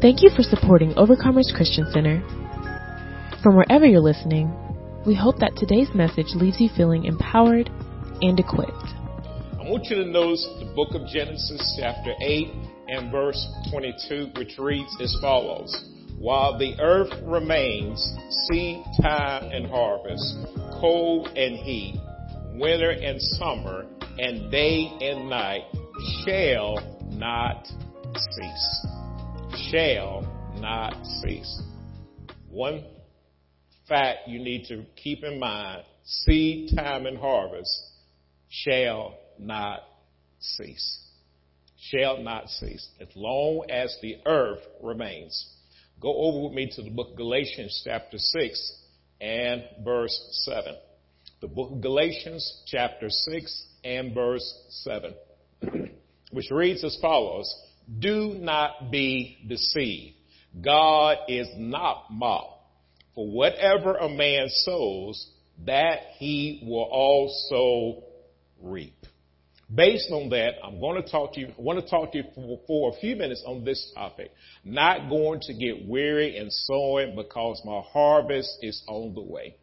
Thank you for supporting Overcomers Christian Center. From wherever you're listening, we hope that today's message leaves you feeling empowered and equipped. I want you to notice the book of Genesis, chapter 8 and verse 22, which reads as follows. While the earth remains, seed time and harvest, cold and heat, winter and summer, and day and night shall not cease. Shall not cease. One fact you need to keep in mind, seed time and harvest shall not cease. Shall not cease as long as the earth remains. Go over with me to the book of Galatians chapter 6 and verse 7. The book of Galatians chapter 6 and verse 7, which reads as follows, Do not be deceived. God is not mocked. For whatever a man sows, that he will also reap. Based on that, I'm going to talk to you, I want to talk to you for, for, a few minutes on this topic. Not going to get weary in sowing because my harvest is on the way.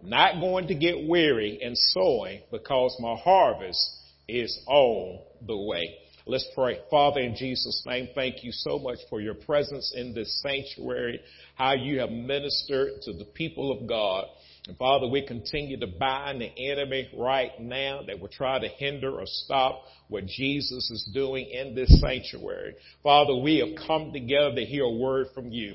Not going to get weary in sowing because my harvest is on the way. Let's pray. Father, in Jesus' name, thank you so much for your presence in this sanctuary, how you have ministered to the people of God. And Father, we continue to bind the enemy right now that will try to hinder or stop what Jesus is doing in this sanctuary. Father, we have come together to hear a word from you.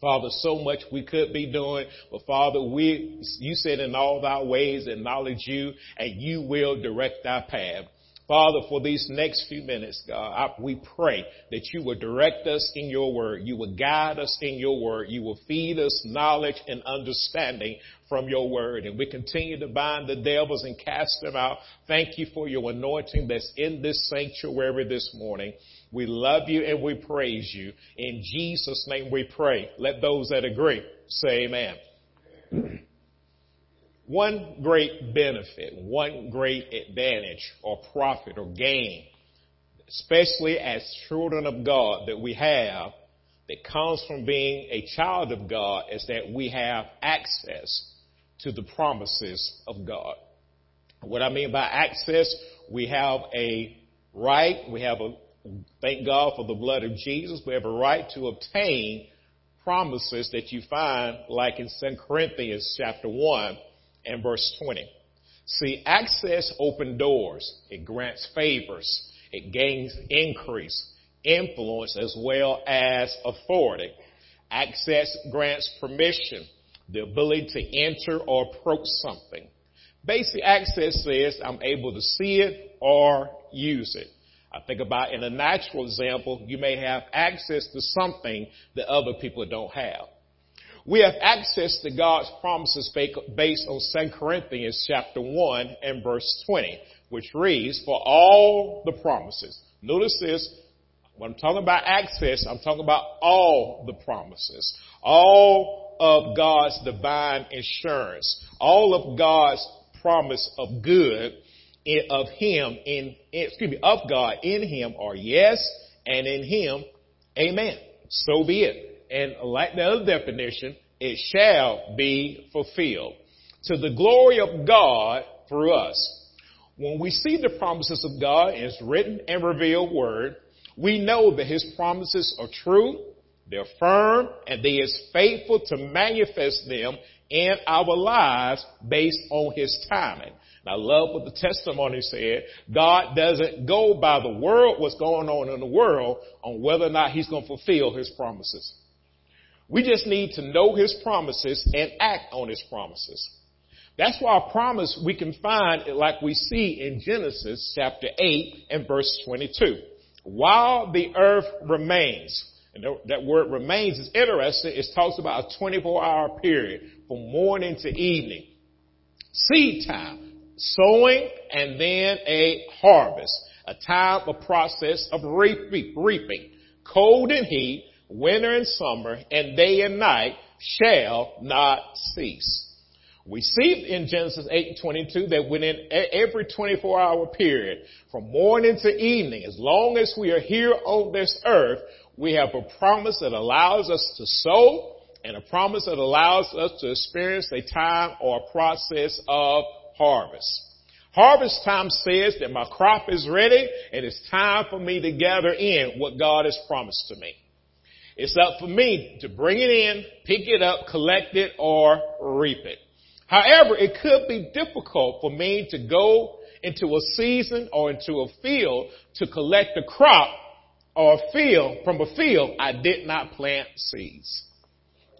Father, so much we could be doing, but Father, we, you said in all thy ways acknowledge you and you will direct our path. Father, for these next few minutes, God, I, we pray that you will direct us in your word. You will guide us in your word. You will feed us knowledge and understanding from your word. And we continue to bind the devils and cast them out. Thank you for your anointing that's in this sanctuary this morning. We love you and we praise you. In Jesus' name we pray. Let those that agree say amen. One great benefit, one great advantage or profit or gain, especially as children of God that we have that comes from being a child of God is that we have access to the promises of God. What I mean by access, we have a right, we have a, thank God for the blood of Jesus, we have a right to obtain promises that you find like in 2 Corinthians chapter 1 and verse 20. See, access opens doors. It grants favors. It gains increase, influence, as well as authority. Access grants permission, the ability to enter or approach something. Basic access says I'm able to see it or use it. I think about in a natural example, you may have access to something that other people don't have. We have access to God's promises based on 2 Corinthians chapter 1 and verse 20, which reads, for all the promises. Notice this, when I'm talking about access, I'm talking about all the promises. All of God's divine insurance. All of God's promise of good of Him in, excuse me, of God in Him are yes and in Him, amen. So be it. And like the other definition, it shall be fulfilled to the glory of God through us. When we see the promises of God in His written and revealed word, we know that His promises are true, they're firm, and He is faithful to manifest them in our lives based on His timing. And I love what the testimony said. God doesn't go by the world, what's going on in the world, on whether or not He's going to fulfill His promises. We just need to know His promises and act on His promises. That's why a promise we can find like we see in Genesis chapter 8 and verse 22. While the earth remains, and that word remains is interesting. It talks about a 24 hour period from morning to evening. Seed time, sowing, and then a harvest. A time of process of reaping. Cold and heat, winter and summer, and day and night shall not cease. We see in Genesis 8 22 that within every 24 hour period, from morning to evening, as long as we are here on this earth, We have a promise that allows us to sow and a promise that allows us to experience a time or a process of harvest. Harvest time says that my crop is ready and it's time for me to gather in what God has promised to me. It's up for me to bring it in, pick it up, collect it, or reap it. However, it could be difficult for me to go into a season or into a field to collect a crop or a field from a field I did not plant seeds.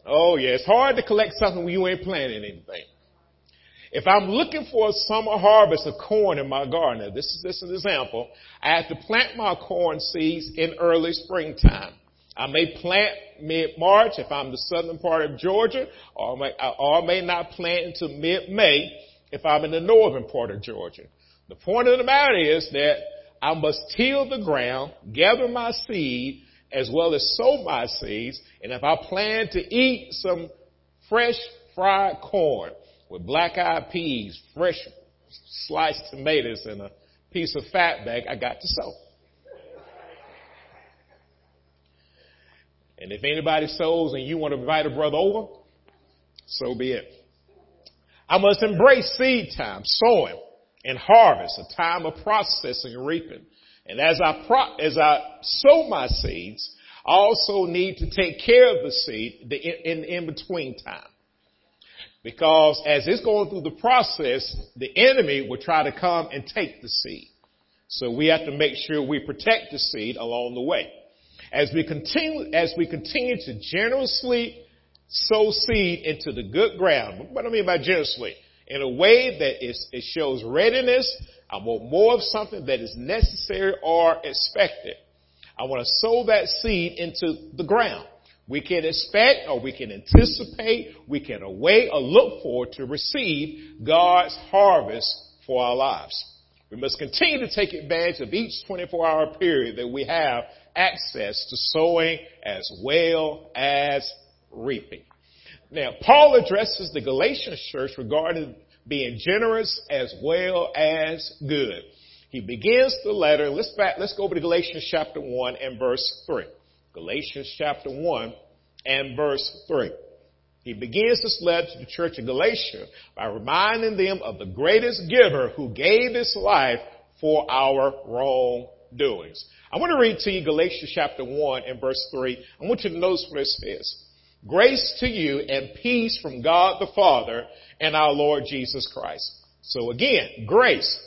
Oh yeah, it's hard to collect something when you ain't planting anything. If I'm looking for a summer harvest of corn in my garden, this is, is an example, I have to plant my corn seeds in early springtime. I may plant mid-March if I'm the southern part of Georgia, or I may, or I may not plant until mid-May if I'm in the northern part of Georgia. The point of the matter is that I must till the ground, gather my seed, as well as sow my seeds, and if I plan to eat some fresh fried corn with black eyed peas, fresh sliced tomatoes, and a piece of fatback, I got to sow. And if anybody sows and you want to invite a brother over, so be it. I must embrace seed time, sowing and harvest, a time of processing and reaping. And as I pro- as I sow my seeds, I also need to take care of the seed the in, in, in between time. Because as it's going through the process, the enemy will try to come and take the seed. So we have to make sure we protect the seed along the way. As we continue, as we continue to generously sow seed into the good ground, what do I mean by generously? In a way that is, it shows readiness. I want more of something that is necessary or expected. I want to sow that seed into the ground. We can expect or we can anticipate, we can await or look forward to receive God's harvest for our lives. We must continue to take advantage of each 24 hour period that we have access to sowing as well as reaping. Now, Paul addresses the Galatian church regarding being generous as well as good. He begins the letter, let's back, let's go over to Galatians chapter 1 and verse 3. Galatians chapter 1 and verse 3. He begins this letter to the church of Galatia by reminding them of the greatest giver who gave his life for our wrongdoings. I want to read to you Galatians chapter 1 and verse 3. I want you to notice what it says. Grace to you and peace from God the Father and our Lord Jesus Christ. So again, grace.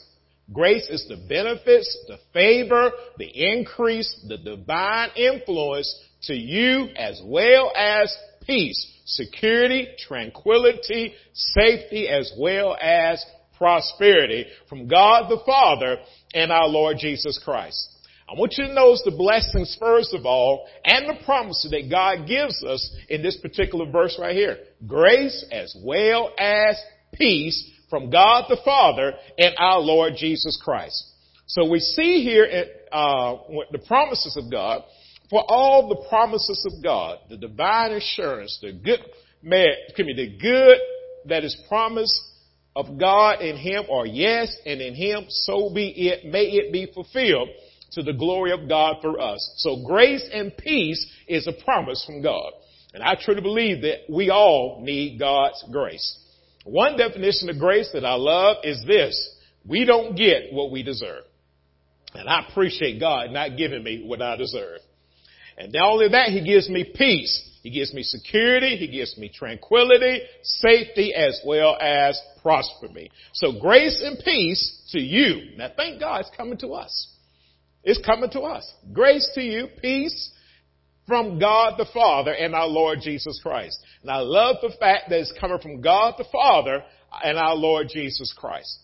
Grace is the benefits, the favor, the increase, the divine influence to you as well as peace, security, tranquility, safety, as well as prosperity from God the Father and our Lord Jesus Christ. I want you to notice the blessings first of all and the promises that God gives us in this particular verse right here. Grace as well as peace from God the Father and our Lord Jesus Christ. So we see here uh, the promises of God. For all the promises of God, the divine assurance, the good, excuse me, the good that is promised of God in Him are yes, and in Him so be it, may it be fulfilled to the glory of God for us. So grace and peace is a promise from God. And I truly believe that we all need God's grace. One definition of grace that I love is this. We don't get what we deserve. And I appreciate God not giving me what I deserve. And not only that, He gives me peace. He gives me security. He gives me tranquility, safety, as well as prosper me. So grace and peace to you. Now thank God it's coming to us. It's coming to us. Grace to you, peace from God the Father and our Lord Jesus Christ. And I love the fact that it's coming from God the Father and our Lord Jesus Christ.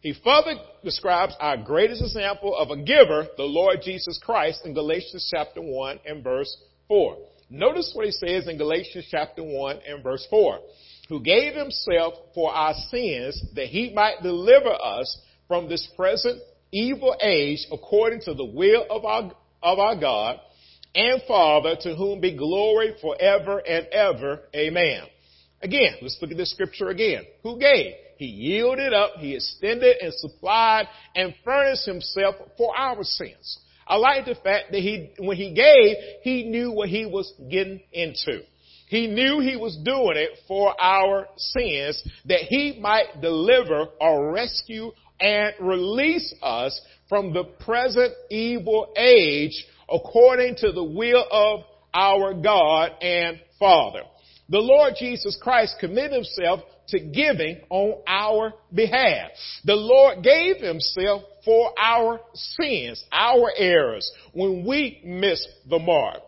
He further describes our greatest example of a giver, the Lord Jesus Christ, in Galatians chapter 1 and verse 4. Notice what he says in Galatians chapter 1 and verse 4. Who gave himself for our sins that he might deliver us from this present evil age according to the will of our, of our God and Father to whom be glory forever and ever. Amen. Again, let's look at this scripture again. Who gave? He yielded up, he extended and supplied and furnished himself for our sins. I like the fact that he, when he gave, he knew what he was getting into. He knew he was doing it for our sins, that he might deliver or rescue and release us from the present evil age according to the will of our God and Father. The Lord Jesus Christ committed himself to giving on our behalf. The Lord gave himself for our sins, our errors, when we miss the mark.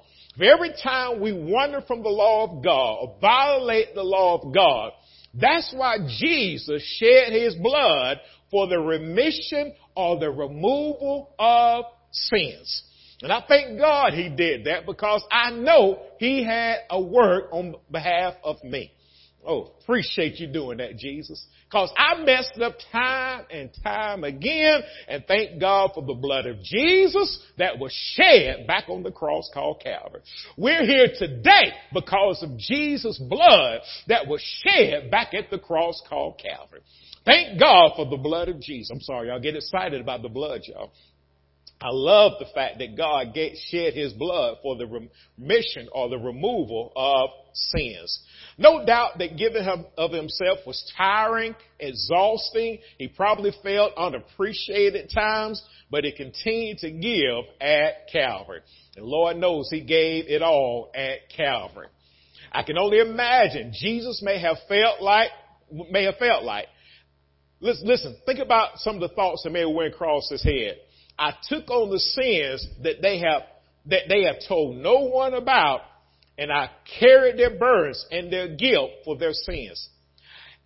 Every time we wander from the law of God or violate the law of God, that's why Jesus shed his blood for the remission or the removal of sins. And I thank God he did that because I know he had a work on behalf of me. Oh, appreciate you doing that, Jesus. Cause I messed up time and time again and thank God for the blood of Jesus that was shed back on the cross called Calvary. We're here today because of Jesus' blood that was shed back at the cross called Calvary. Thank God for the blood of Jesus. I'm sorry, y'all get excited about the blood, y'all. I love the fact that God shed his blood for the remission or the removal of sins. No doubt that giving him of himself was tiring, exhausting. He probably felt unappreciated at times, but he continued to give at Calvary. And Lord knows he gave it all at Calvary. I can only imagine Jesus may have felt like, may have felt like, listen, listen think about some of the thoughts that may have went across his head. I took on the sins that they have, that they have told no one about, and I carried their burdens and their guilt for their sins.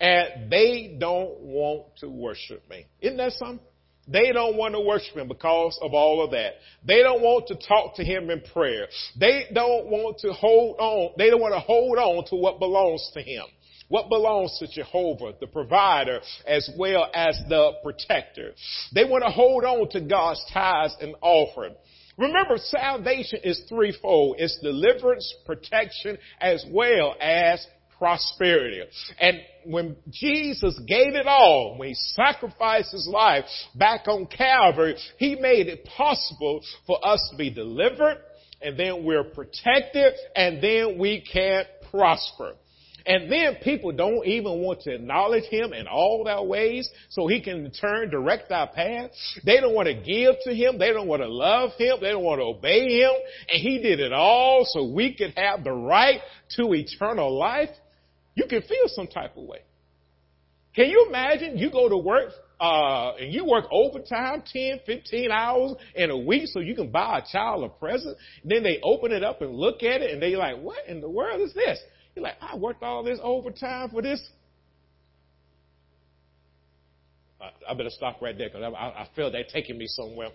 And they don't want to worship me. Isn't that something? They don't want to worship him because of all of that. They don't want to talk to him in prayer. They don't want to hold on. They don't want to hold on to what belongs to him. What belongs to Jehovah, the provider, as well as the protector. They want to hold on to God's tithes and offering. Remember, salvation is threefold. It's deliverance, protection, as well as prosperity. And when Jesus gave it all, when he sacrificed his life back on Calvary, he made it possible for us to be delivered, and then we're protected, and then we can prosper. And then people don't even want to acknowledge him in all their ways so he can turn, direct our path. They don't want to give to him. They don't want to love him. They don't want to obey him. And he did it all so we could have the right to eternal life. You can feel some type of way. Can you imagine you go to work uh, and you work overtime, 10, 15 hours in a week so you can buy a child a present. Then they open it up and look at it and they like, what in the world is this? You're like, I worked all this overtime for this. I, I better stop right there because I, I, I feel they're taking me somewhere.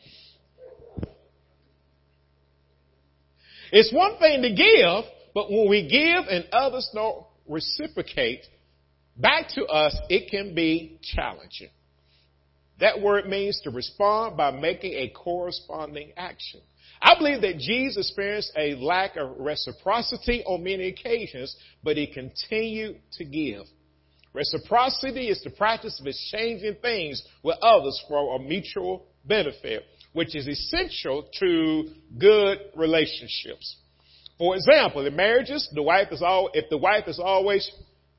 It's one thing to give, but when we give and others don't reciprocate back to us, it can be challenging. That word means to respond by making a corresponding action. I believe that Jesus experienced a lack of reciprocity on many occasions, but he continued to give. Reciprocity is the practice of exchanging things with others for a mutual benefit, which is essential to good relationships. For example, in marriages, the wife is all, if the wife is always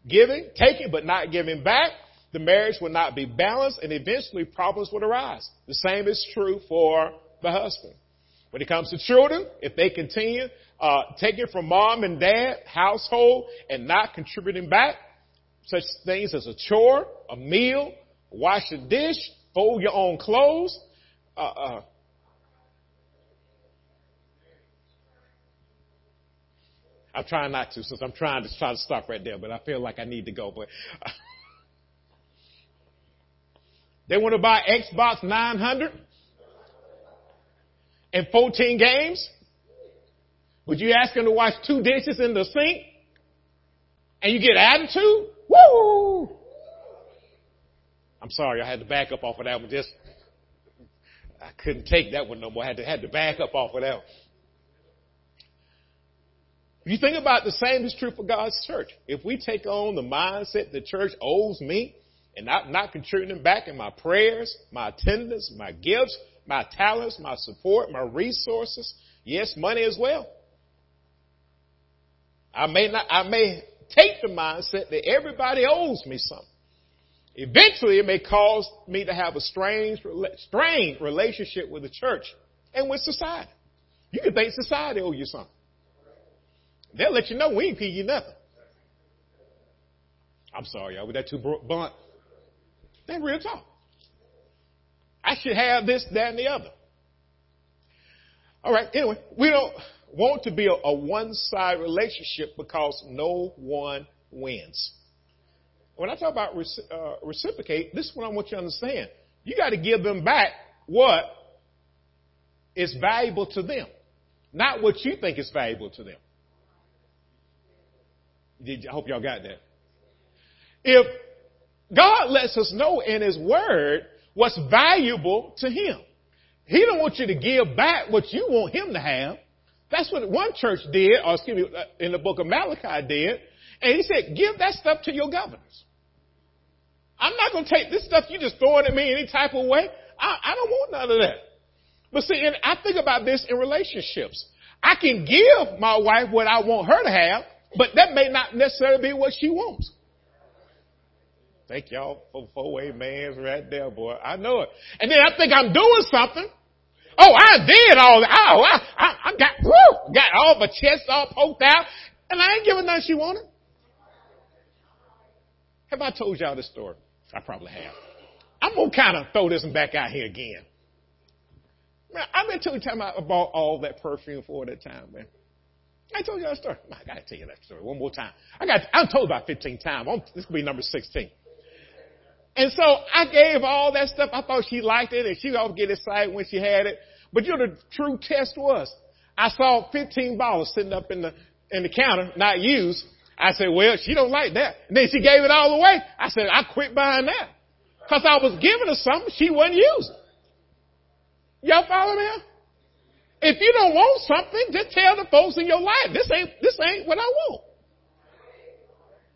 giving, taking, but not giving back, the marriage will not be balanced and eventually problems would arise. The same is true for the husband. When it comes to children, if they continue uh, taking from mom and dad household and not contributing back, such things as a chore, a meal, wash a dish, fold your own clothes, uh, uh, I'm trying not to, since I'm trying to try to stop right there, but I feel like I need to go. But they want to buy Xbox 900 and 14 games? Would you ask him to wash two dishes in the sink? And you get attitude? Woo! I'm sorry, I had to back up off of that one. Just, I couldn't take that one no more. I had to, had to back up off of that one. You think about the same is true for God's church. If we take on the mindset the church owes me, and I'm not contributing back in my prayers, my attendance, my gifts, my talents, my support, my resources, yes, money as well. I may not, I may take the mindset that everybody owes me something. Eventually, it may cause me to have a strange, strained relationship with the church and with society. You can think society owes you something. They'll let you know we ain't pay you nothing. I'm sorry, y'all. Was that too blunt? That's real talk. I should have this, that, and the other. All right. Anyway, we don't want to be a, a one-side relationship because no one wins. When I talk about uh, reciprocate, this is what I want you to understand. You got to give them back what is valuable to them, not what you think is valuable to them. Did, I hope y'all got that. If God lets us know in His Word what's valuable to Him, He don't want you to give back what you want Him to have. That's what one church did, or excuse me, uh, in the book of Malachi did. And he said, give that stuff to your governors. I'm not going to take this stuff you just throwing at me any type of way. I, I don't want none of that. But see, and I think about this in relationships. I can give my wife what I want her to have, but that may not necessarily be what she wants. Thank y'all for four amens right there, boy. I know it. And then I think I'm doing something. Oh, I did all that. Oh, I, I, I got, got all my chest all poked out, and I ain't giving nothing she wanted. Have I told y'all this story? I probably have. I'm gonna kind of throw this back out here again. Man, I've been telling you time I bought all that perfume for that time, man. I told y'all that story. I gotta tell you that story one more time. I got, I'm told about 15 times. This could be number 16. And so I gave all that stuff. I thought she liked it and she to get excited when she had it. But you know, the true test was I saw 15 bottles sitting up in the, in the counter, not used. I said, well, she don't like that. And then she gave it all away. I said, I quit buying that. Cause I was giving her something she wasn't using. Y'all follow me? If you don't want something, just tell the folks in your life, this ain't, this ain't what I want.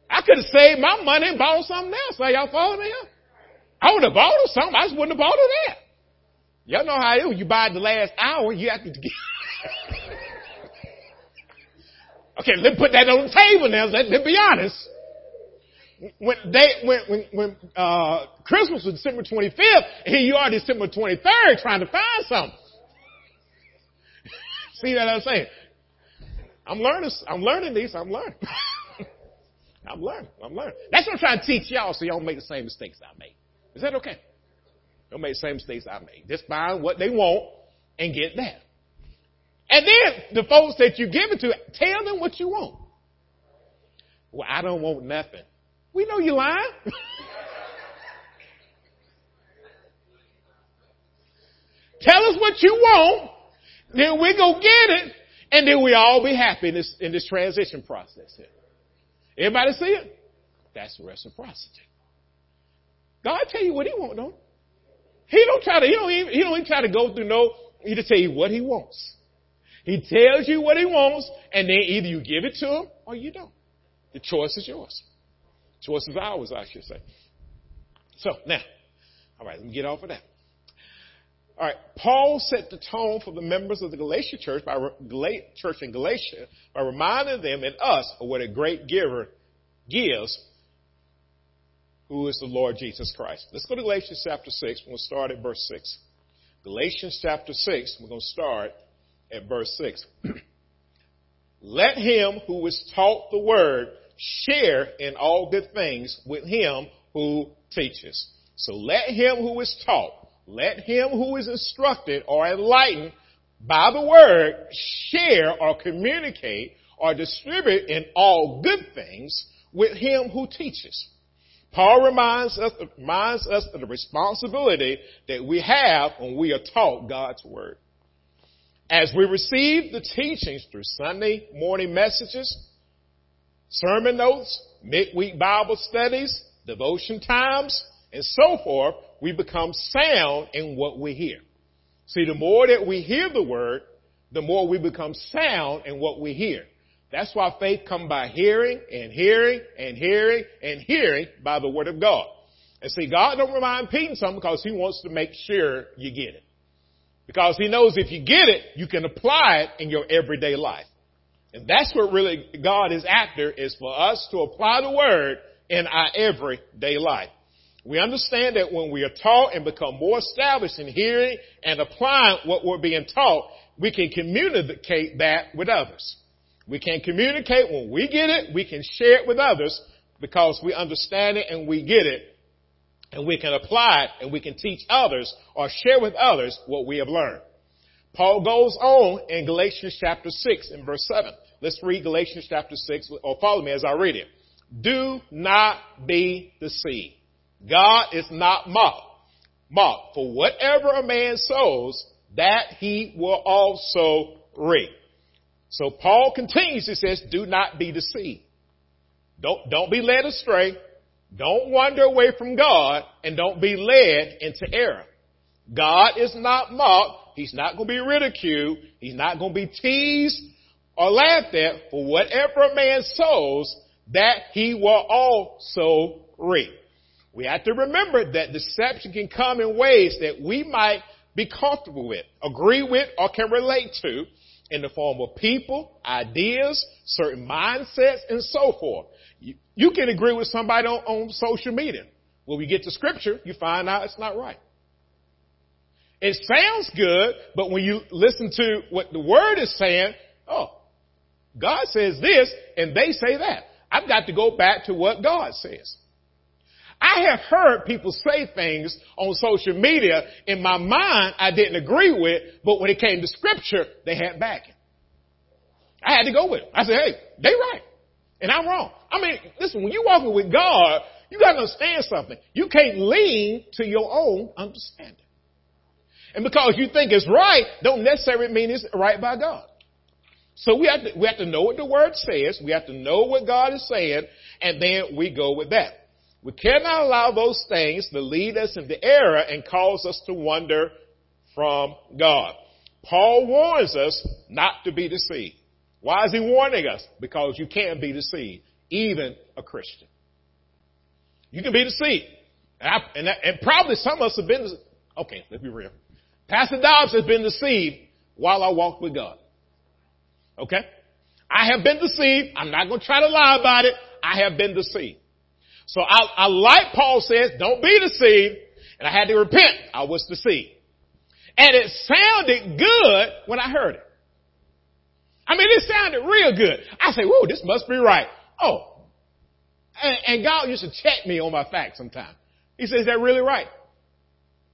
I could have saved my money and bought something else. Are y'all follow me? I would have bought her something. I just wouldn't have bought her that. Y'all know how it is. You buy the last hour, you have to get. okay, let's put that on the table now. Let, let's be honest. When they when when, when uh, Christmas was December 25th, here you are December 23rd trying to find something. See what I'm saying? I'm learning. I'm learning these. I'm learning. I'm learning. I'm learning. That's what I'm trying to teach y'all so y'all don't make the same mistakes I made. Is that okay? Don't make the same mistakes I made. Just find what they want and get that. And then the folks that you give it to, tell them what you want. Well, I don't want nothing. We know you're lying. tell us what you want, then we go get it, and then we all be happy in this, in this transition process here. Everybody see it? That's reciprocity. God tell you what He want, don't He don't try to. He don't even. He don't even try to go through no. He just tell you what He wants. He tells you what He wants, and then either you give it to Him or you don't. The choice is yours. The choice is ours, I should say. So now, all right, let me get off of that. All right, Paul set the tone for the members of the Galatia church by church in Galatia by reminding them and us of what a great giver gives, who is the Lord Jesus Christ. Let's go to Galatians chapter six. We'll start at verse six. Galatians chapter six. We're going to start at verse six. Let him who is taught the word share in all good things with him who teaches. So let him who is taught let him who is instructed or enlightened by the word share or communicate or distribute in all good things with him who teaches. Paul reminds us, reminds us of the responsibility that we have when we are taught God's word. As we receive the teachings through Sunday morning messages, sermon notes, midweek Bible studies, devotion times, and so forth, we become sound in what we hear. See, the more that we hear the word, the more we become sound in what we hear. That's why faith comes by hearing and hearing and hearing and hearing by the word of God. And see, God don't mind repeating something because he wants to make sure you get it. Because he knows if you get it, you can apply it in your everyday life. And that's what really God is after is for us to apply the word in our everyday life. We understand that when we are taught and become more established in hearing and applying what we're being taught, we can communicate that with others. We can communicate when we get it, we can share it with others because we understand it and we get it and we can apply it and we can teach others or share with others what we have learned. Paul goes on in Galatians chapter 6 and verse 7. Let's read Galatians chapter 6 or follow me as I read it. Do not be deceived. God is not mocked. Mocked. For whatever a man sows, that he will also reap. So Paul continues, he says, do not be deceived. Don't, don't be led astray. Don't wander away from God and don't be led into error. God is not mocked. He's not going to be ridiculed. He's not going to be teased or laughed at. For whatever a man sows, that he will also reap. We have to remember that deception can come in ways that we might be comfortable with, agree with, or can relate to in the form of people, ideas, certain mindsets, and so forth. You, you can agree with somebody on, on social media. When we get to scripture, you find out it's not right. It sounds good, but when you listen to what the word is saying, oh, God says this and they say that. I've got to go back to what God says. I have heard people say things on social media in my mind I didn't agree with, but when it came to scripture, they had backing. I had to go with it. I said, hey, they right. And I'm wrong. I mean, listen, when you're walking with God, you gotta understand something. You can't lean to your own understanding. And because you think it's right, don't necessarily mean it's right by God. So we have to, we have to know what the word says. We have to know what God is saying, and then we go with that. We cannot allow those things to lead us into error and cause us to wander from God. Paul warns us not to be deceived. Why is he warning us? Because you can be deceived, even a Christian. You can be deceived. And, I, and, and probably some of us have been, okay, let's be real. Pastor Dobbs has been deceived while I walked with God. Okay? I have been deceived. I'm not going to try to lie about it. I have been deceived. So I, I like Paul says, don't be deceived. And I had to repent. I was deceived. And it sounded good when I heard it. I mean, it sounded real good. I say, whoa, this must be right. Oh. And, and God used to check me on my facts sometimes. He says, is that really right?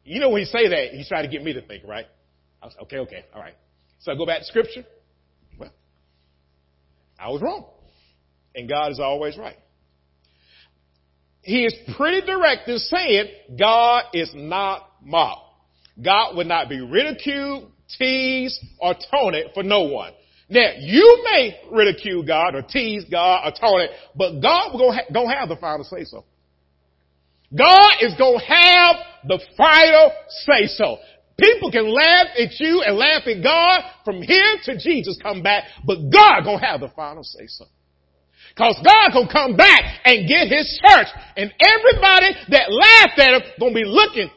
You know when he say that, he's trying to get me to think, right? I was, okay, okay, all right. So I go back to scripture. Well, I was wrong. And God is always right he is pretty direct in saying God is not mocked. God would not be ridiculed, teased, or taunted for no one. Now, you may ridicule God or tease God or taunt it, but God will go have the final say so. God is going to have the final say so. People can laugh at you and laugh at God from here to Jesus come back, but God to have the final say so. Cause God gonna come back and get his church. And everybody that laughed at him gonna be looking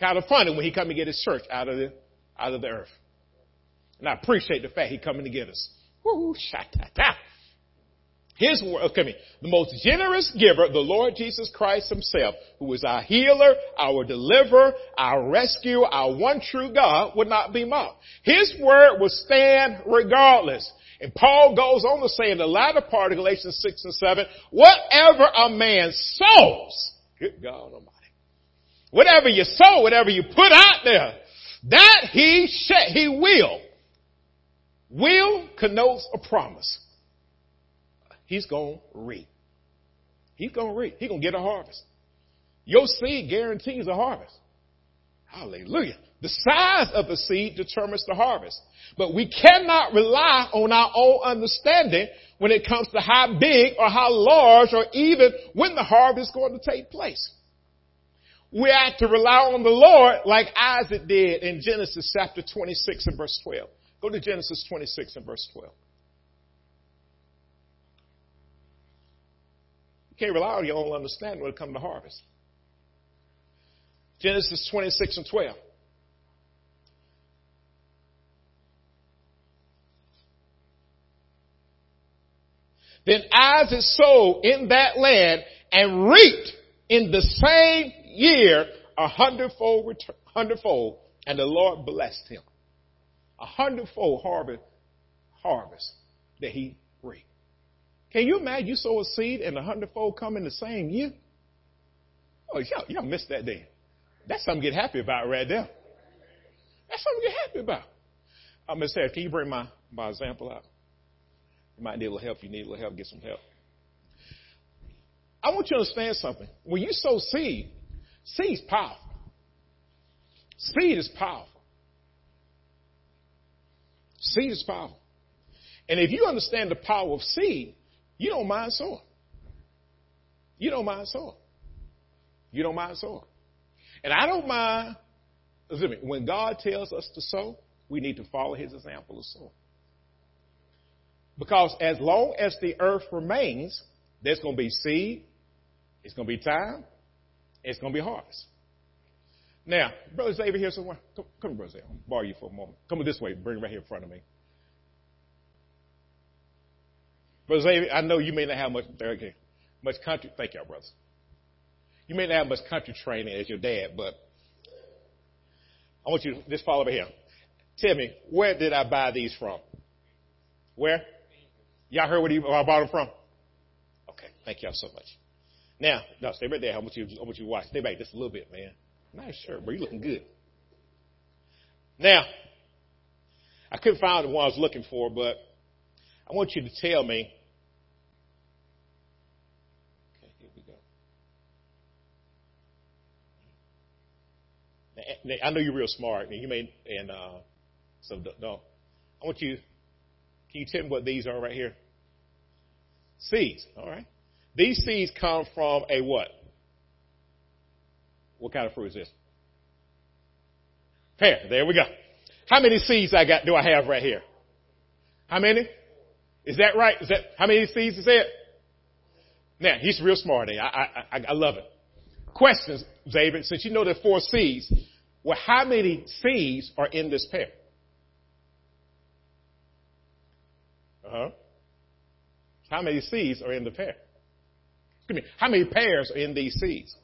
kind of funny when he come and get his church out of the, out of the earth. And I appreciate the fact he coming to get us. Woo, ta His word, okay, me, the most generous giver, the Lord Jesus Christ himself, who is our healer, our deliverer, our rescue, our one true God, would not be mocked. His word will stand regardless. And Paul goes on to say in the latter part of Galatians 6 and 7, whatever a man sows, good God Almighty, whatever you sow, whatever you put out there, that he sh- he will. Will connotes a promise. He's to reap. He's to reap. He's to get a harvest. Your seed guarantees a harvest. Hallelujah. The size of the seed determines the harvest. But we cannot rely on our own understanding when it comes to how big or how large or even when the harvest is going to take place. We have to rely on the Lord like Isaac did in Genesis chapter 26 and verse 12. Go to Genesis 26 and verse 12. You can't rely on your own understanding when it comes to harvest. Genesis 26 and 12. Then Isaac sowed in that land and reaped in the same year a hundredfold, return, hundredfold, and the Lord blessed him. A hundredfold harvest, harvest that he reaped. Can you imagine you sow a seed and a hundredfold come in the same year? Oh, y'all, y'all missed that day. That's something to get happy about right there. That's something to get happy about. I'm to say, can you bring my, my example out? You might need a little help. You need a little help. Get some help. I want you to understand something. When you sow seed, seed is powerful. Seed is powerful. Seed is powerful. And if you understand the power of seed, you don't mind sowing. You don't mind sowing. You don't mind sowing. And I don't mind, listen me, when God tells us to sow, we need to follow his example of sowing. Because as long as the earth remains, there's going to be seed, it's going to be time, it's going to be harvest. Now, Brother Xavier here somewhere. Come, come Brother Xavier. I'll borrow you for a moment. Come this way. Bring it right here in front of me. Brother Xavier, I know you may not have much, okay, much country. Thank y'all, brothers. You may not have much country training as your dad, but I want you to just follow me here. Tell me, where did I buy these from? Where? Y'all heard where I bought them from? Okay, thank y'all so much. Now, no, stay right there. I want you, I want you to watch. Stay back just a little bit, man. Nice shirt, bro. You looking good. Now, I couldn't find the one I was looking for, but I want you to tell me. Okay, here we go. Now, I know you're real smart, and you may, and uh, so no. I want you. Can you tell me what these are right here? Seeds. All right. These seeds come from a what? What kind of fruit is this? Pear. There we go. How many seeds I got do I have right here? How many? Is that right? Is that how many seeds is it? Now he's real smart. Eh? I, I, I love it. Questions, David. Since you know there are four seeds, well, how many seeds are in this pear? Uh huh. How many seeds are in the pear? Excuse me. How many pears are in these seeds?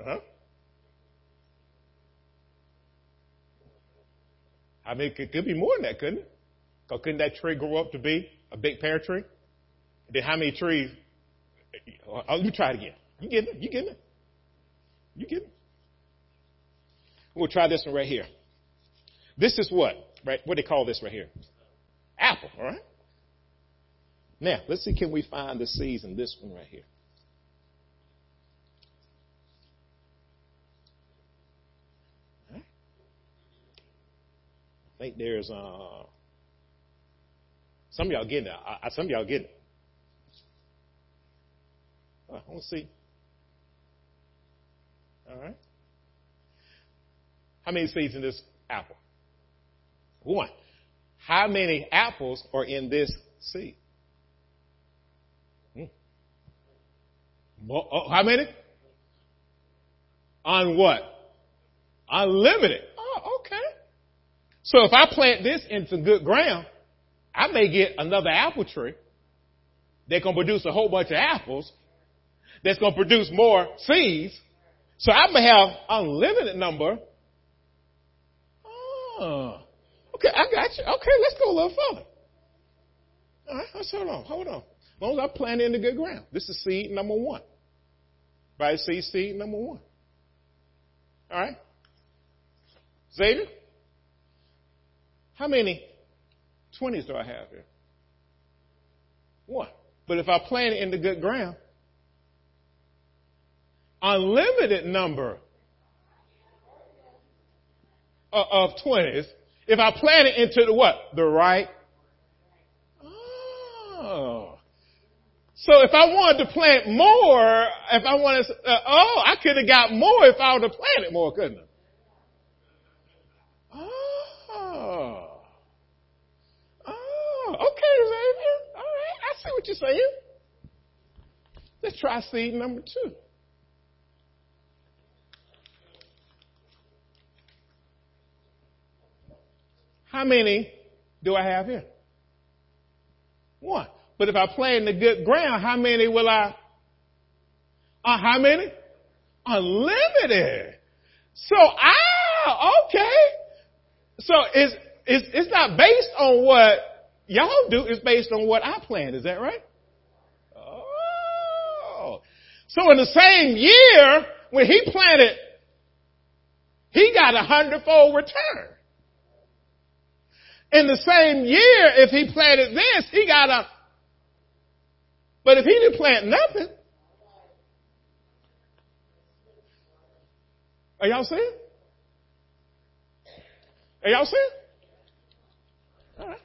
Uh huh. I mean, it could be more than that, couldn't it? Because couldn't that tree grow up to be a big pear tree? Then how many trees? Oh, let me try it again. You getting it? You getting it? You getting it? We'll try this one right here. This is what? Right? What do they call this right here? Apple, all right? Now, let's see, can we find the seeds in this one right here? I think there's uh, some of y'all getting it. I, some of y'all getting it. I want to see. All right. How many seeds in this apple? One. How many apples are in this seed? Hmm. Oh, how many? On what? Unlimited. Oh, okay. So if I plant this into good ground, I may get another apple tree going to produce a whole bunch of apples that's going to produce more seeds. So I may have unlimited number. Oh, okay, I got you. Okay, let's go a little further. All right, let's hold on, hold on. As long as I plant in the good ground. This is seed number one. Right, seed, seed number one. All right? Xavier? How many 20s do I have here? One. But if I plant it in the good ground, unlimited number uh, of 20s. If I plant it into the what? The right. Oh. So if I wanted to plant more, if I wanted, to, uh, oh, I could have got more if I would have planted more, couldn't I? Oh okay, Xavier. All right, I see what you're saying. Let's try seed number two. How many do I have here? One. But if I plant in the good ground, how many will I? Uh, how many? Unlimited. So, ah, okay. So it's, it's, it's not based on what y'all do, it's based on what I plan. Is that right? Oh. So in the same year, when he planted, he got a hundredfold return. In the same year, if he planted this, he got a, but if he didn't plant nothing, are y'all seeing? Are y'all seeing? All right.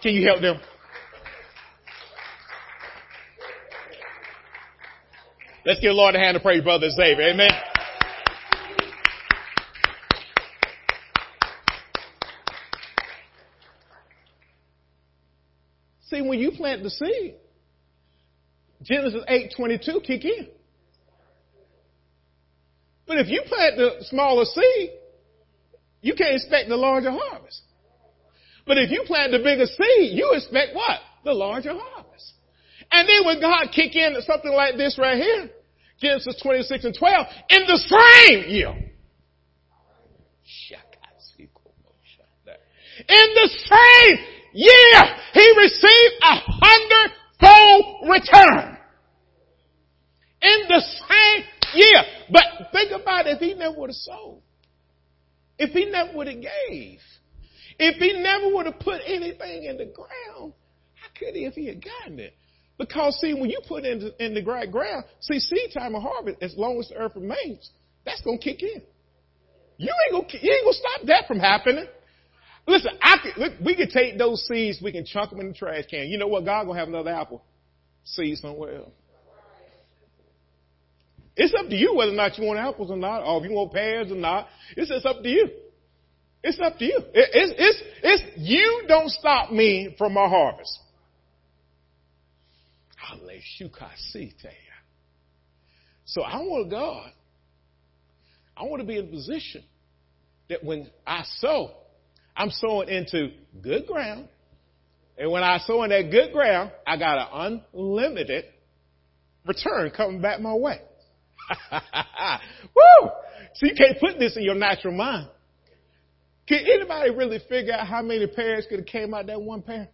Can you help them? Let's give the Lord a hand of praise, brother Xavier. Amen. When you plant the seed, Genesis 8:22 kick in. But if you plant the smaller seed, you can't expect the larger harvest. But if you plant the bigger seed, you expect what? The larger harvest. And then when God kick in something like this right here, Genesis 26 and 12, in the same year. In the same year, he received a hundredfold return. In the same year. But think about it, if he never would have sold, if he never would have gave, if he never would have put anything in the ground, how could he if he had gotten it? Because see, when you put in the, in the ground, see, seed time and harvest, as long as the earth remains, that's gonna kick in. You ain't gonna, you ain't gonna stop that from happening. Listen, I look, we can take those seeds, we can chunk them in the trash can. You know what? God gonna have another apple seed somewhere else. It's up to you whether or not you want apples or not, or if you want pears or not. It's just up to you. It's up to you. It, it's, it's, it's, you don't stop me from my harvest. So I want God. I want to be in a position that when I sow, I'm sowing into good ground. And when I sow in that good ground, I got an unlimited return coming back my way. Woo! So you can't put this in your natural mind. Can anybody really figure out how many pairs could have came out that one pair?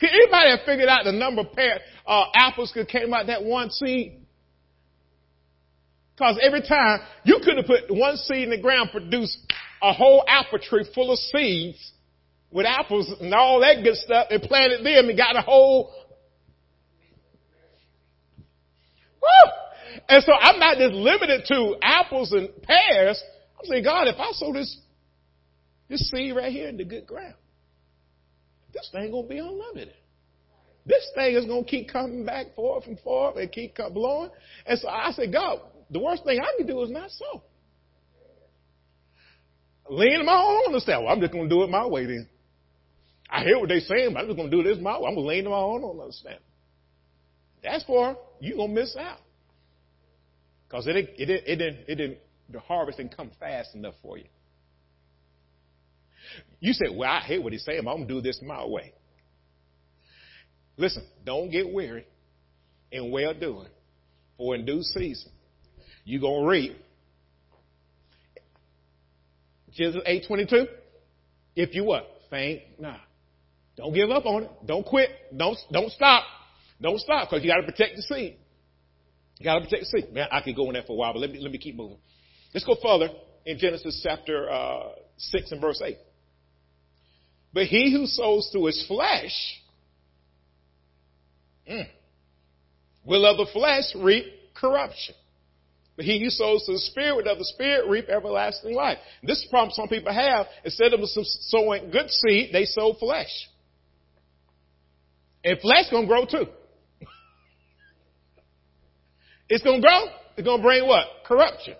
Can anybody have figured out the number of pear, uh, apples could came out that one seed? Because every time you could have put one seed in the ground, produced a whole apple tree full of seeds with apples and all that good stuff and planted them and got a whole Woo! And so I'm not just limited to apples and pears. I'm saying, God, if I sow this, this seed right here in the good ground, this thing gonna be unlimited. This thing is gonna keep coming back forth and forth and keep blowing. And so I said, God, the worst thing I can do is not sow. Lean my own understanding. Well, I'm just gonna do it my way then. I hear what they're saying, but I'm just gonna do this my way. I'm gonna lean to my own understanding. That's for you're gonna miss out. Because it, it, it, it, didn't, it didn't, the harvest didn't come fast enough for you. You say, well, I hear what he's saying, I'm going to do this my way. Listen, don't get weary in well doing, for in due season, you're going to reap. Genesis 8.22, if you what? Faint nah. Don't give up on it. Don't quit. Don't, don't stop. Don't stop because you got to protect the seed. You got to protect the seed. Man, I could go on that for a while, but let me, let me keep moving. Let's go further in Genesis chapter uh, 6 and verse 8. But he who sows to his flesh mm, will of the flesh reap corruption. But he who sows to the spirit of the spirit reap everlasting life. This is the problem some people have. Instead of sowing good seed, they sow flesh. And flesh gonna grow too. It's to grow. It's to bring what? Corruption.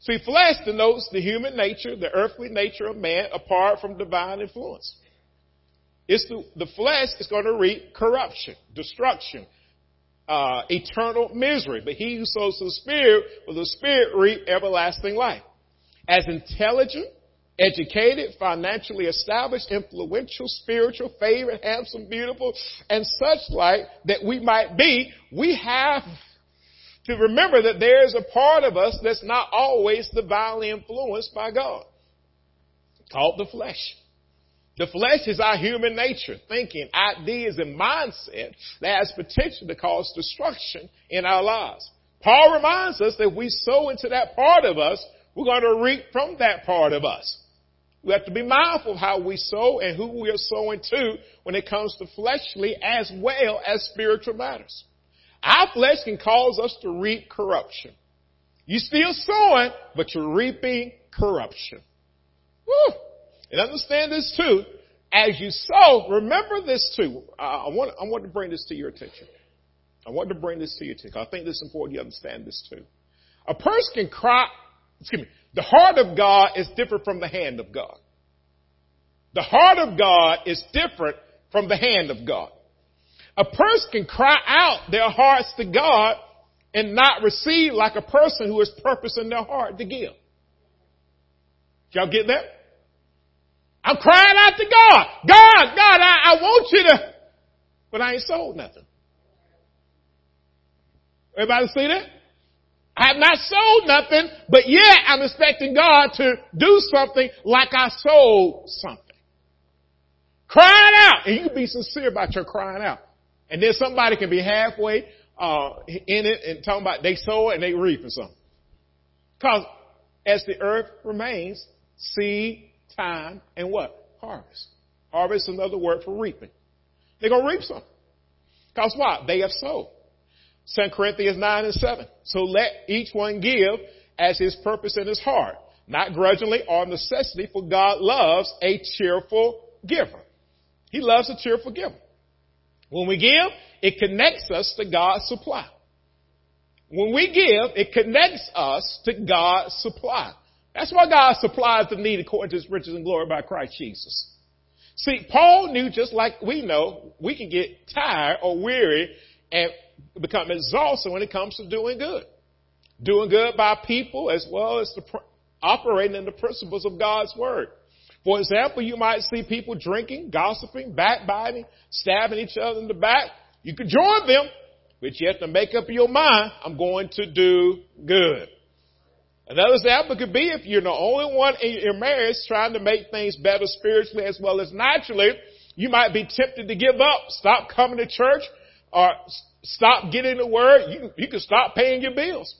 See, flesh denotes the human nature, the earthly nature of man apart from divine influence. It's the, the flesh is going to reap corruption, destruction, uh, eternal misery. But he who sows to the spirit will the spirit reap everlasting life. As intelligent, educated, financially established, influential, spiritual, favored, handsome, beautiful, and such like that we might be, we have to remember that there is a part of us that's not always divinely influenced by God. Called the flesh. The flesh is our human nature, thinking, ideas, and mindset that has potential to cause destruction in our lives. Paul reminds us that we sow into that part of us, we're going to reap from that part of us. We have to be mindful of how we sow and who we are sowing to when it comes to fleshly as well as spiritual matters. Our flesh can cause us to reap corruption. You're still sowing, but you're reaping corruption. Woo! And understand this too. As you sow, remember this too. I want, I want to bring this to your attention. I want to bring this to your attention. I think this is important you understand this too. A person can cry, excuse me, the heart of God is different from the hand of God. The heart of God is different from the hand of God. A person can cry out their hearts to God and not receive like a person who has purpose in their heart to give. Y'all get that? I'm crying out to God. God, God, I, I want you to, but I ain't sold nothing. Everybody see that? I have not sold nothing, but yet I'm expecting God to do something like I sold something. Crying out, and you can be sincere about your crying out. And then somebody can be halfway uh, in it and talking about they sow and they reap or something. Because as the earth remains, seed, time, and what? Harvest. Harvest is another word for reaping. They're going to reap some. Because what? They have sowed. 2 Corinthians 9 and 7. So let each one give as his purpose in his heart, not grudgingly or necessity, for God loves a cheerful giver. He loves a cheerful giver. When we give, it connects us to God's supply. When we give, it connects us to God's supply. That's why God supplies the need according to his riches and glory by Christ Jesus. See, Paul knew just like we know, we can get tired or weary and become exhausted when it comes to doing good. Doing good by people as well as the, operating in the principles of God's word. For example, you might see people drinking, gossiping, backbiting, stabbing each other in the back. You could join them, but you have to make up your mind, I'm going to do good. Another example could be if you're the only one in your marriage trying to make things better spiritually as well as naturally, you might be tempted to give up, stop coming to church, or stop getting the word. You, you can stop paying your bills.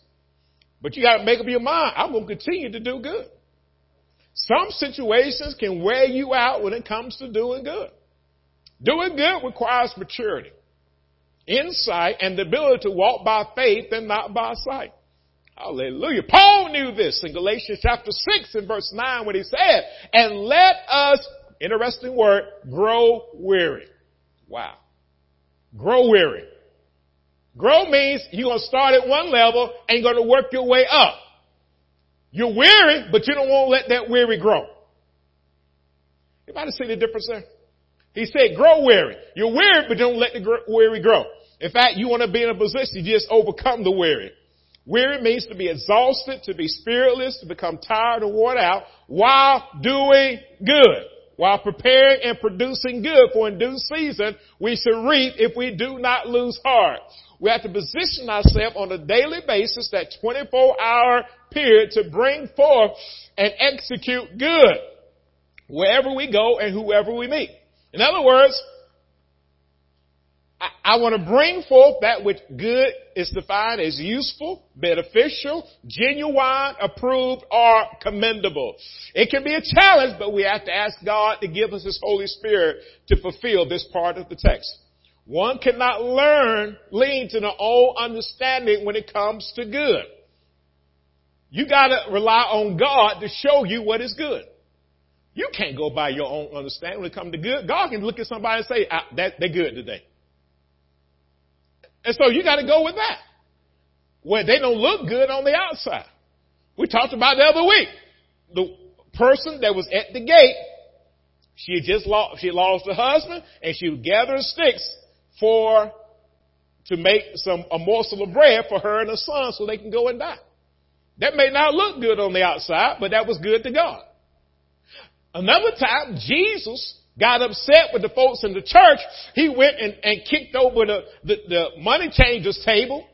But you gotta make up your mind, I'm gonna continue to do good. Some situations can wear you out when it comes to doing good. Doing good requires maturity, insight, and the ability to walk by faith and not by sight. Hallelujah. Paul knew this in Galatians chapter 6 and verse 9 when he said, and let us, interesting word, grow weary. Wow. Grow weary. Grow means you're going to start at one level and you're going to work your way up. You're weary, but you don't want to let that weary grow. Anybody see the difference there? He said, grow weary. You're weary, but don't let the weary grow. In fact, you want to be in a position to just overcome the weary. Weary means to be exhausted, to be spiritless, to become tired or worn out while doing good. While preparing and producing good for in due season, we should reap if we do not lose heart. We have to position ourselves on a daily basis, that 24 hour period to bring forth and execute good wherever we go and whoever we meet. In other words, I, I want to bring forth that which good is defined as useful, beneficial, genuine, approved, or commendable. It can be a challenge, but we have to ask God to give us His Holy Spirit to fulfill this part of the text. One cannot learn, lean to their own understanding when it comes to good. You gotta rely on God to show you what is good. You can't go by your own understanding when it comes to good. God can look at somebody and say, ah, that, they're good today. And so you gotta go with that. Well, they don't look good on the outside. We talked about the other week. The person that was at the gate, she had just lost, she lost her husband and she was gathering sticks for, to make some, a morsel of bread for her and her son so they can go and die. That may not look good on the outside, but that was good to God. Another time, Jesus got upset with the folks in the church. He went and, and kicked over the, the, the money changers table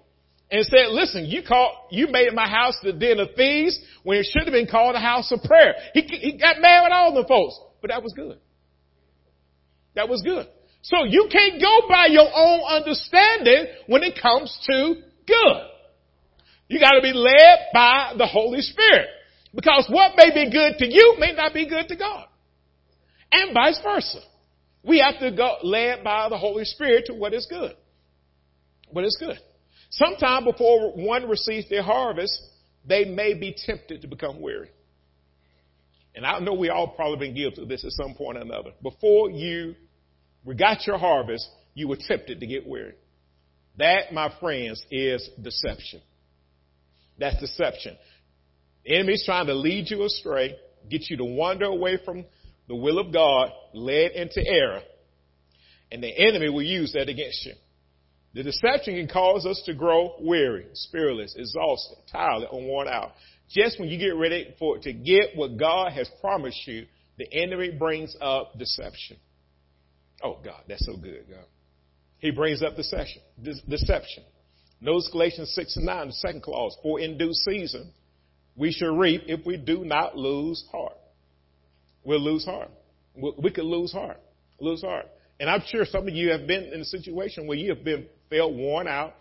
and said, listen, you called, you made my house the den of thieves when it should have been called a house of prayer. He, he got mad with all the folks, but that was good. That was good. So you can't go by your own understanding when it comes to good. You gotta be led by the Holy Spirit. Because what may be good to you may not be good to God. And vice versa. We have to go led by the Holy Spirit to what is good. What is good. Sometime before one receives their harvest, they may be tempted to become weary. And I know we all probably been guilty of this at some point or another. Before you got your harvest, you were tempted to get weary. That, my friends, is deception. That's deception. The enemy's trying to lead you astray, get you to wander away from the will of God, led into error. And the enemy will use that against you. The deception can cause us to grow weary, spiritless, exhausted, tired, or worn out. Just when you get ready for to get what God has promised you, the enemy brings up deception. Oh God, that's so good, God. He brings up deception. Deception. Notice Galatians 6 and 9, the second clause. For in due season, we shall reap if we do not lose heart. We'll lose heart. We could lose heart. Lose heart. And I'm sure some of you have been in a situation where you have been felt worn out,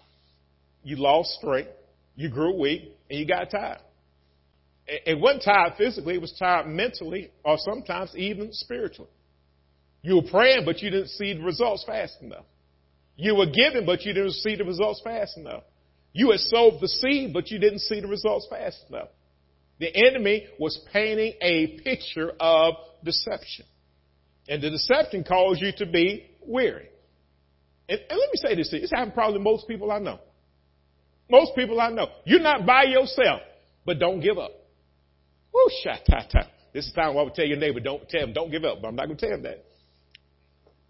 you lost strength, you grew weak, and you got tired. It wasn't tired physically, it was tired mentally, or sometimes even spiritually. You were praying, but you didn't see the results fast enough. You were giving, but you didn't see the results fast enough. You had sowed the seed, but you didn't see the results fast enough. The enemy was painting a picture of deception. And the deception caused you to be weary. And, and let me say this to you. It's happened probably most people I know. Most people I know. You're not by yourself, but don't give up. Woo, ta. This is time where I would tell your neighbor, don't tell him, don't give up. But I'm not going to tell him that.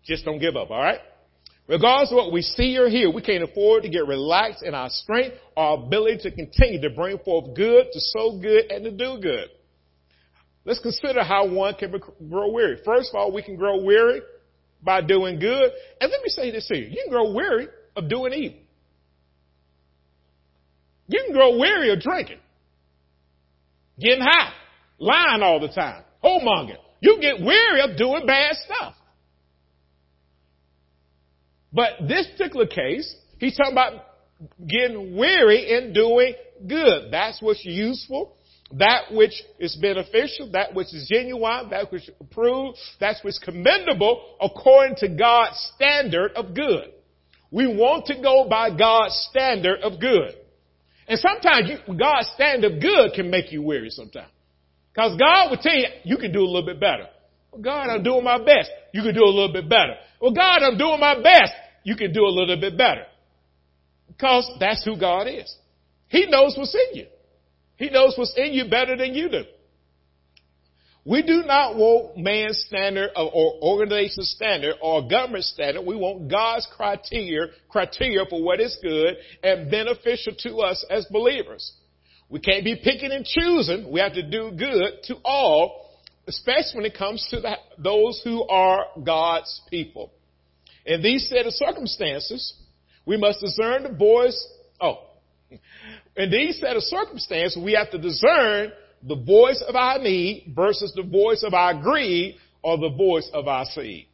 Just don't give up, all right? Regardless of what we see or hear, we can't afford to get relaxed in our strength, our ability to continue to bring forth good, to sow good, and to do good. Let's consider how one can grow weary. First of all, we can grow weary by doing good. And let me say this to you. You can grow weary of doing evil. You can grow weary of drinking, getting high, lying all the time, homongering. You get weary of doing bad stuff. But this particular case, he's talking about getting weary in doing good. That's what's useful that which is beneficial, that which is genuine, that which is approved, that which commendable according to God's standard of good. We want to go by God's standard of good. And sometimes you, God's standard of good can make you weary sometimes. Because God will tell you, you can do a little bit better. Well, God, I'm doing my best. You can do a little bit better. Well, God, I'm doing my best. You can do a little bit better. Because that's who God is. He knows what's in you. He knows what's in you better than you do. We do not want man's standard or organization standard or government standard. We want God's criteria, criteria for what is good and beneficial to us as believers. We can't be picking and choosing. We have to do good to all, especially when it comes to the, those who are God's people. In these set of circumstances, we must discern the voice. Oh, in these set of circumstances, we have to discern the voice of our need versus the voice of our greed or the voice of our seed.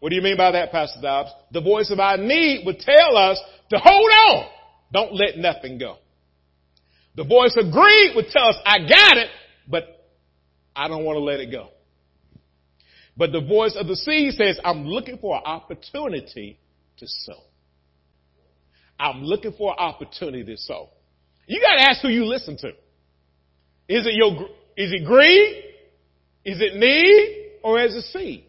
What do you mean by that, Pastor Dobbs? The voice of our need would tell us to hold on. Don't let nothing go. The voice of greed would tell us, I got it, but I don't want to let it go. But the voice of the seed says, I'm looking for an opportunity to sow. I'm looking for an opportunity to sow. You got to ask who you listen to. Is it your, is it greed? Is it need? Or is it seed?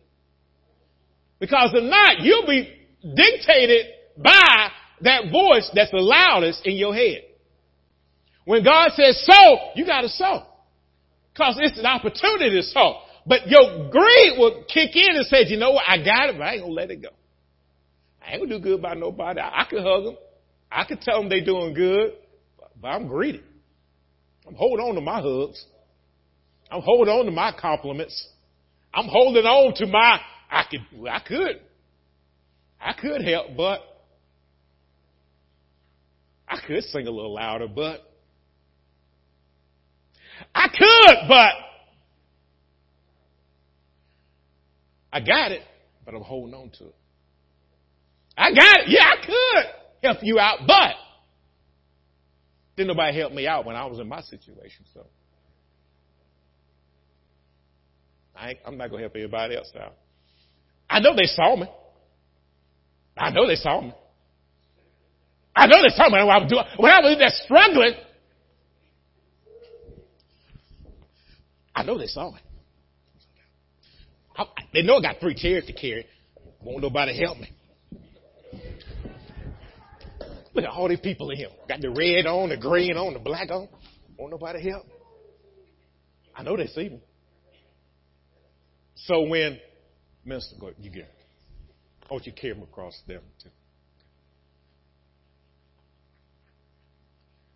Because if not, you'll be dictated by that voice that's the loudest in your head. When God says sow, you gotta sow. Cause it's an opportunity to sow. But your greed will kick in and say, you know what, I got it, but I ain't gonna let it go. I ain't gonna do good by nobody. I, I could hug them. I could tell them they doing good, but I'm greedy. I'm holding on to my hugs. I'm holding on to my compliments. I'm holding on to my, I could, I could, I could help, but I could sing a little louder, but I could, but I got it, but I'm holding on to it. I got it. Yeah, I could help you out, but didn't nobody help me out when I was in my situation, so. I am not going to help anybody else out. I know they saw me. I know they saw me. I know they saw me when I was doing, when I was in there struggling. I know they saw me. I, they know I got three chairs to carry. Won't nobody help me. Look at all these people in here. Got the red on, the green on, the black on. Won't nobody help. I know they see me. So when, Minister, go, you get want you carry across them too.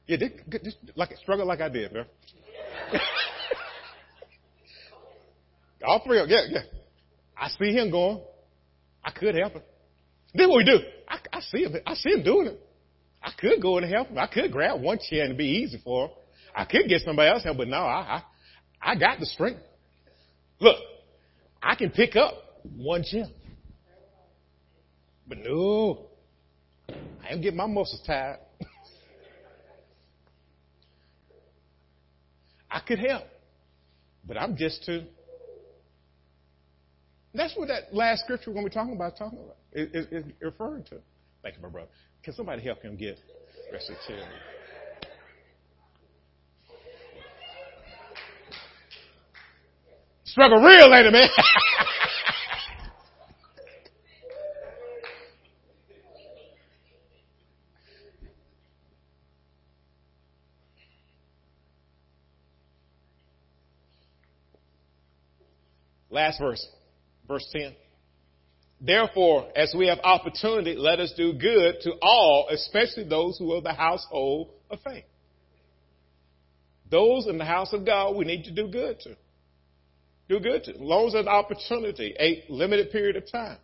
Yeah, they, just like struggle like I did, man. All three of them, yeah, yeah. I see him going. I could help him. Then what we do? I, I see him. I see him doing it. I could go and help him. I could grab one chair and it'd be easy for him. I could get somebody else help, but no, I, I, I got the strength. Look, I can pick up one chair. But no, I am getting my muscles tired. I could help, but I'm just too. That's what that last scripture when we're talking about talking about is, is, referring to. Thank you, my brother. Can somebody help him get recitation? Struggle real later, man. Last verse, verse 10. Therefore, as we have opportunity, let us do good to all, especially those who are the household of faith. Those in the house of God, we need to do good to. Do good to. As an opportunity, a limited period of time.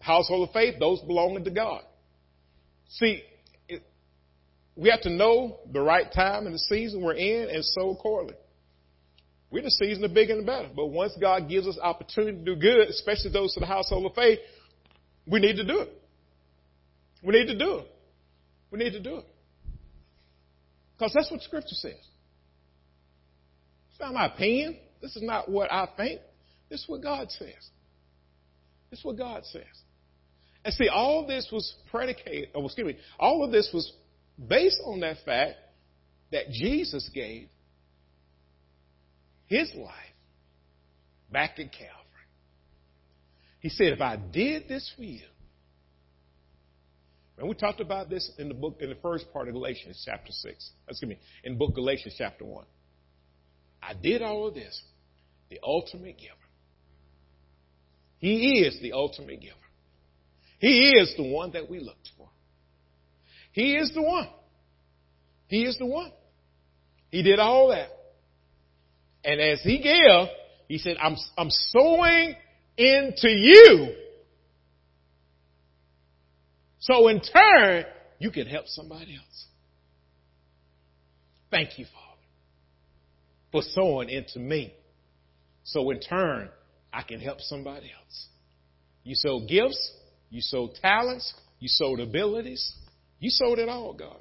Household of faith, those belonging to God. See, we have to know the right time and the season we're in and so accordingly. We're in the season of bigger and better. But once God gives us opportunity to do good, especially those to the household of faith, we need to do it. We need to do it. We need to do it. Because that's what Scripture says. It's not my opinion. This is not what I think. This is what God says. This is what God says. And see, all this was predicated, or excuse me, all of this was based on that fact that Jesus gave his life back at Calvary. He said, if I did this for you, and we talked about this in the book, in the first part of Galatians chapter 6. Excuse me, in book Galatians chapter 1. I did all of this. The ultimate giver. He is the ultimate giver. He is the one that we looked for. He is the one. He is the one. He did all that. And as he gave, he said, I'm, I'm sowing into you. So in turn, you can help somebody else. Thank you, Father, for sowing into me. So in turn, I can help somebody else. You sow gifts, you sow talents, you sowed abilities, you sowed it all, God.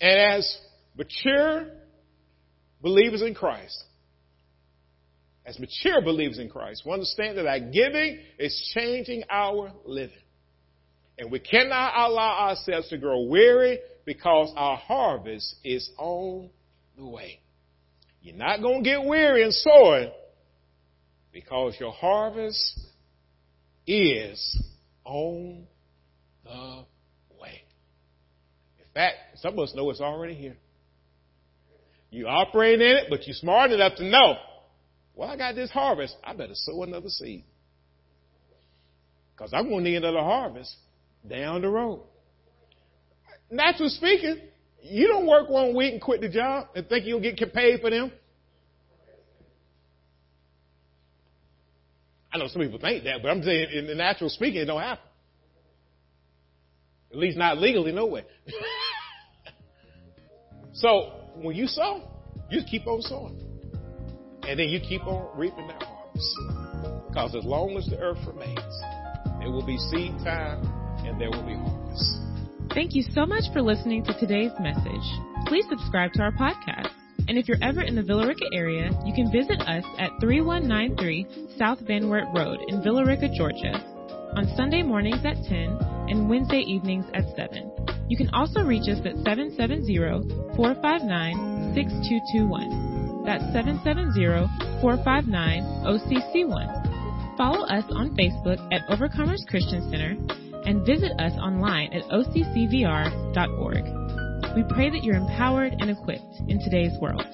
And as mature believers in Christ, as mature believers in Christ, we understand that our giving is changing our living. And we cannot allow ourselves to grow weary because our harvest is on the way. You're not going to get weary in sowing because your harvest is on the way. In fact, some of us know it's already here. You operate in it, but you're smart enough to know, well, I got this harvest. I better sow another seed. Because I'm going to need another harvest down the road. Naturally speaking, you don't work one week and quit the job and think you'll get paid for them. I know some people think that, but I'm saying in the natural speaking, it don't happen. At least not legally, no way. so when you sow, you keep on sowing. And then you keep on reaping that harvest. Because as long as the earth remains, there will be seed time and there will be harvest. Thank you so much for listening to today's message. Please subscribe to our podcast. And if you're ever in the Villa Rica area, you can visit us at 3193 South Van Wert Road in Villa Rica, Georgia, on Sunday mornings at 10 and Wednesday evenings at 7. You can also reach us at 770-459-6221. That's 770-459-OCC1. Follow us on Facebook at Overcomers Christian Center and visit us online at occvr.org. We pray that you're empowered and equipped in today's world.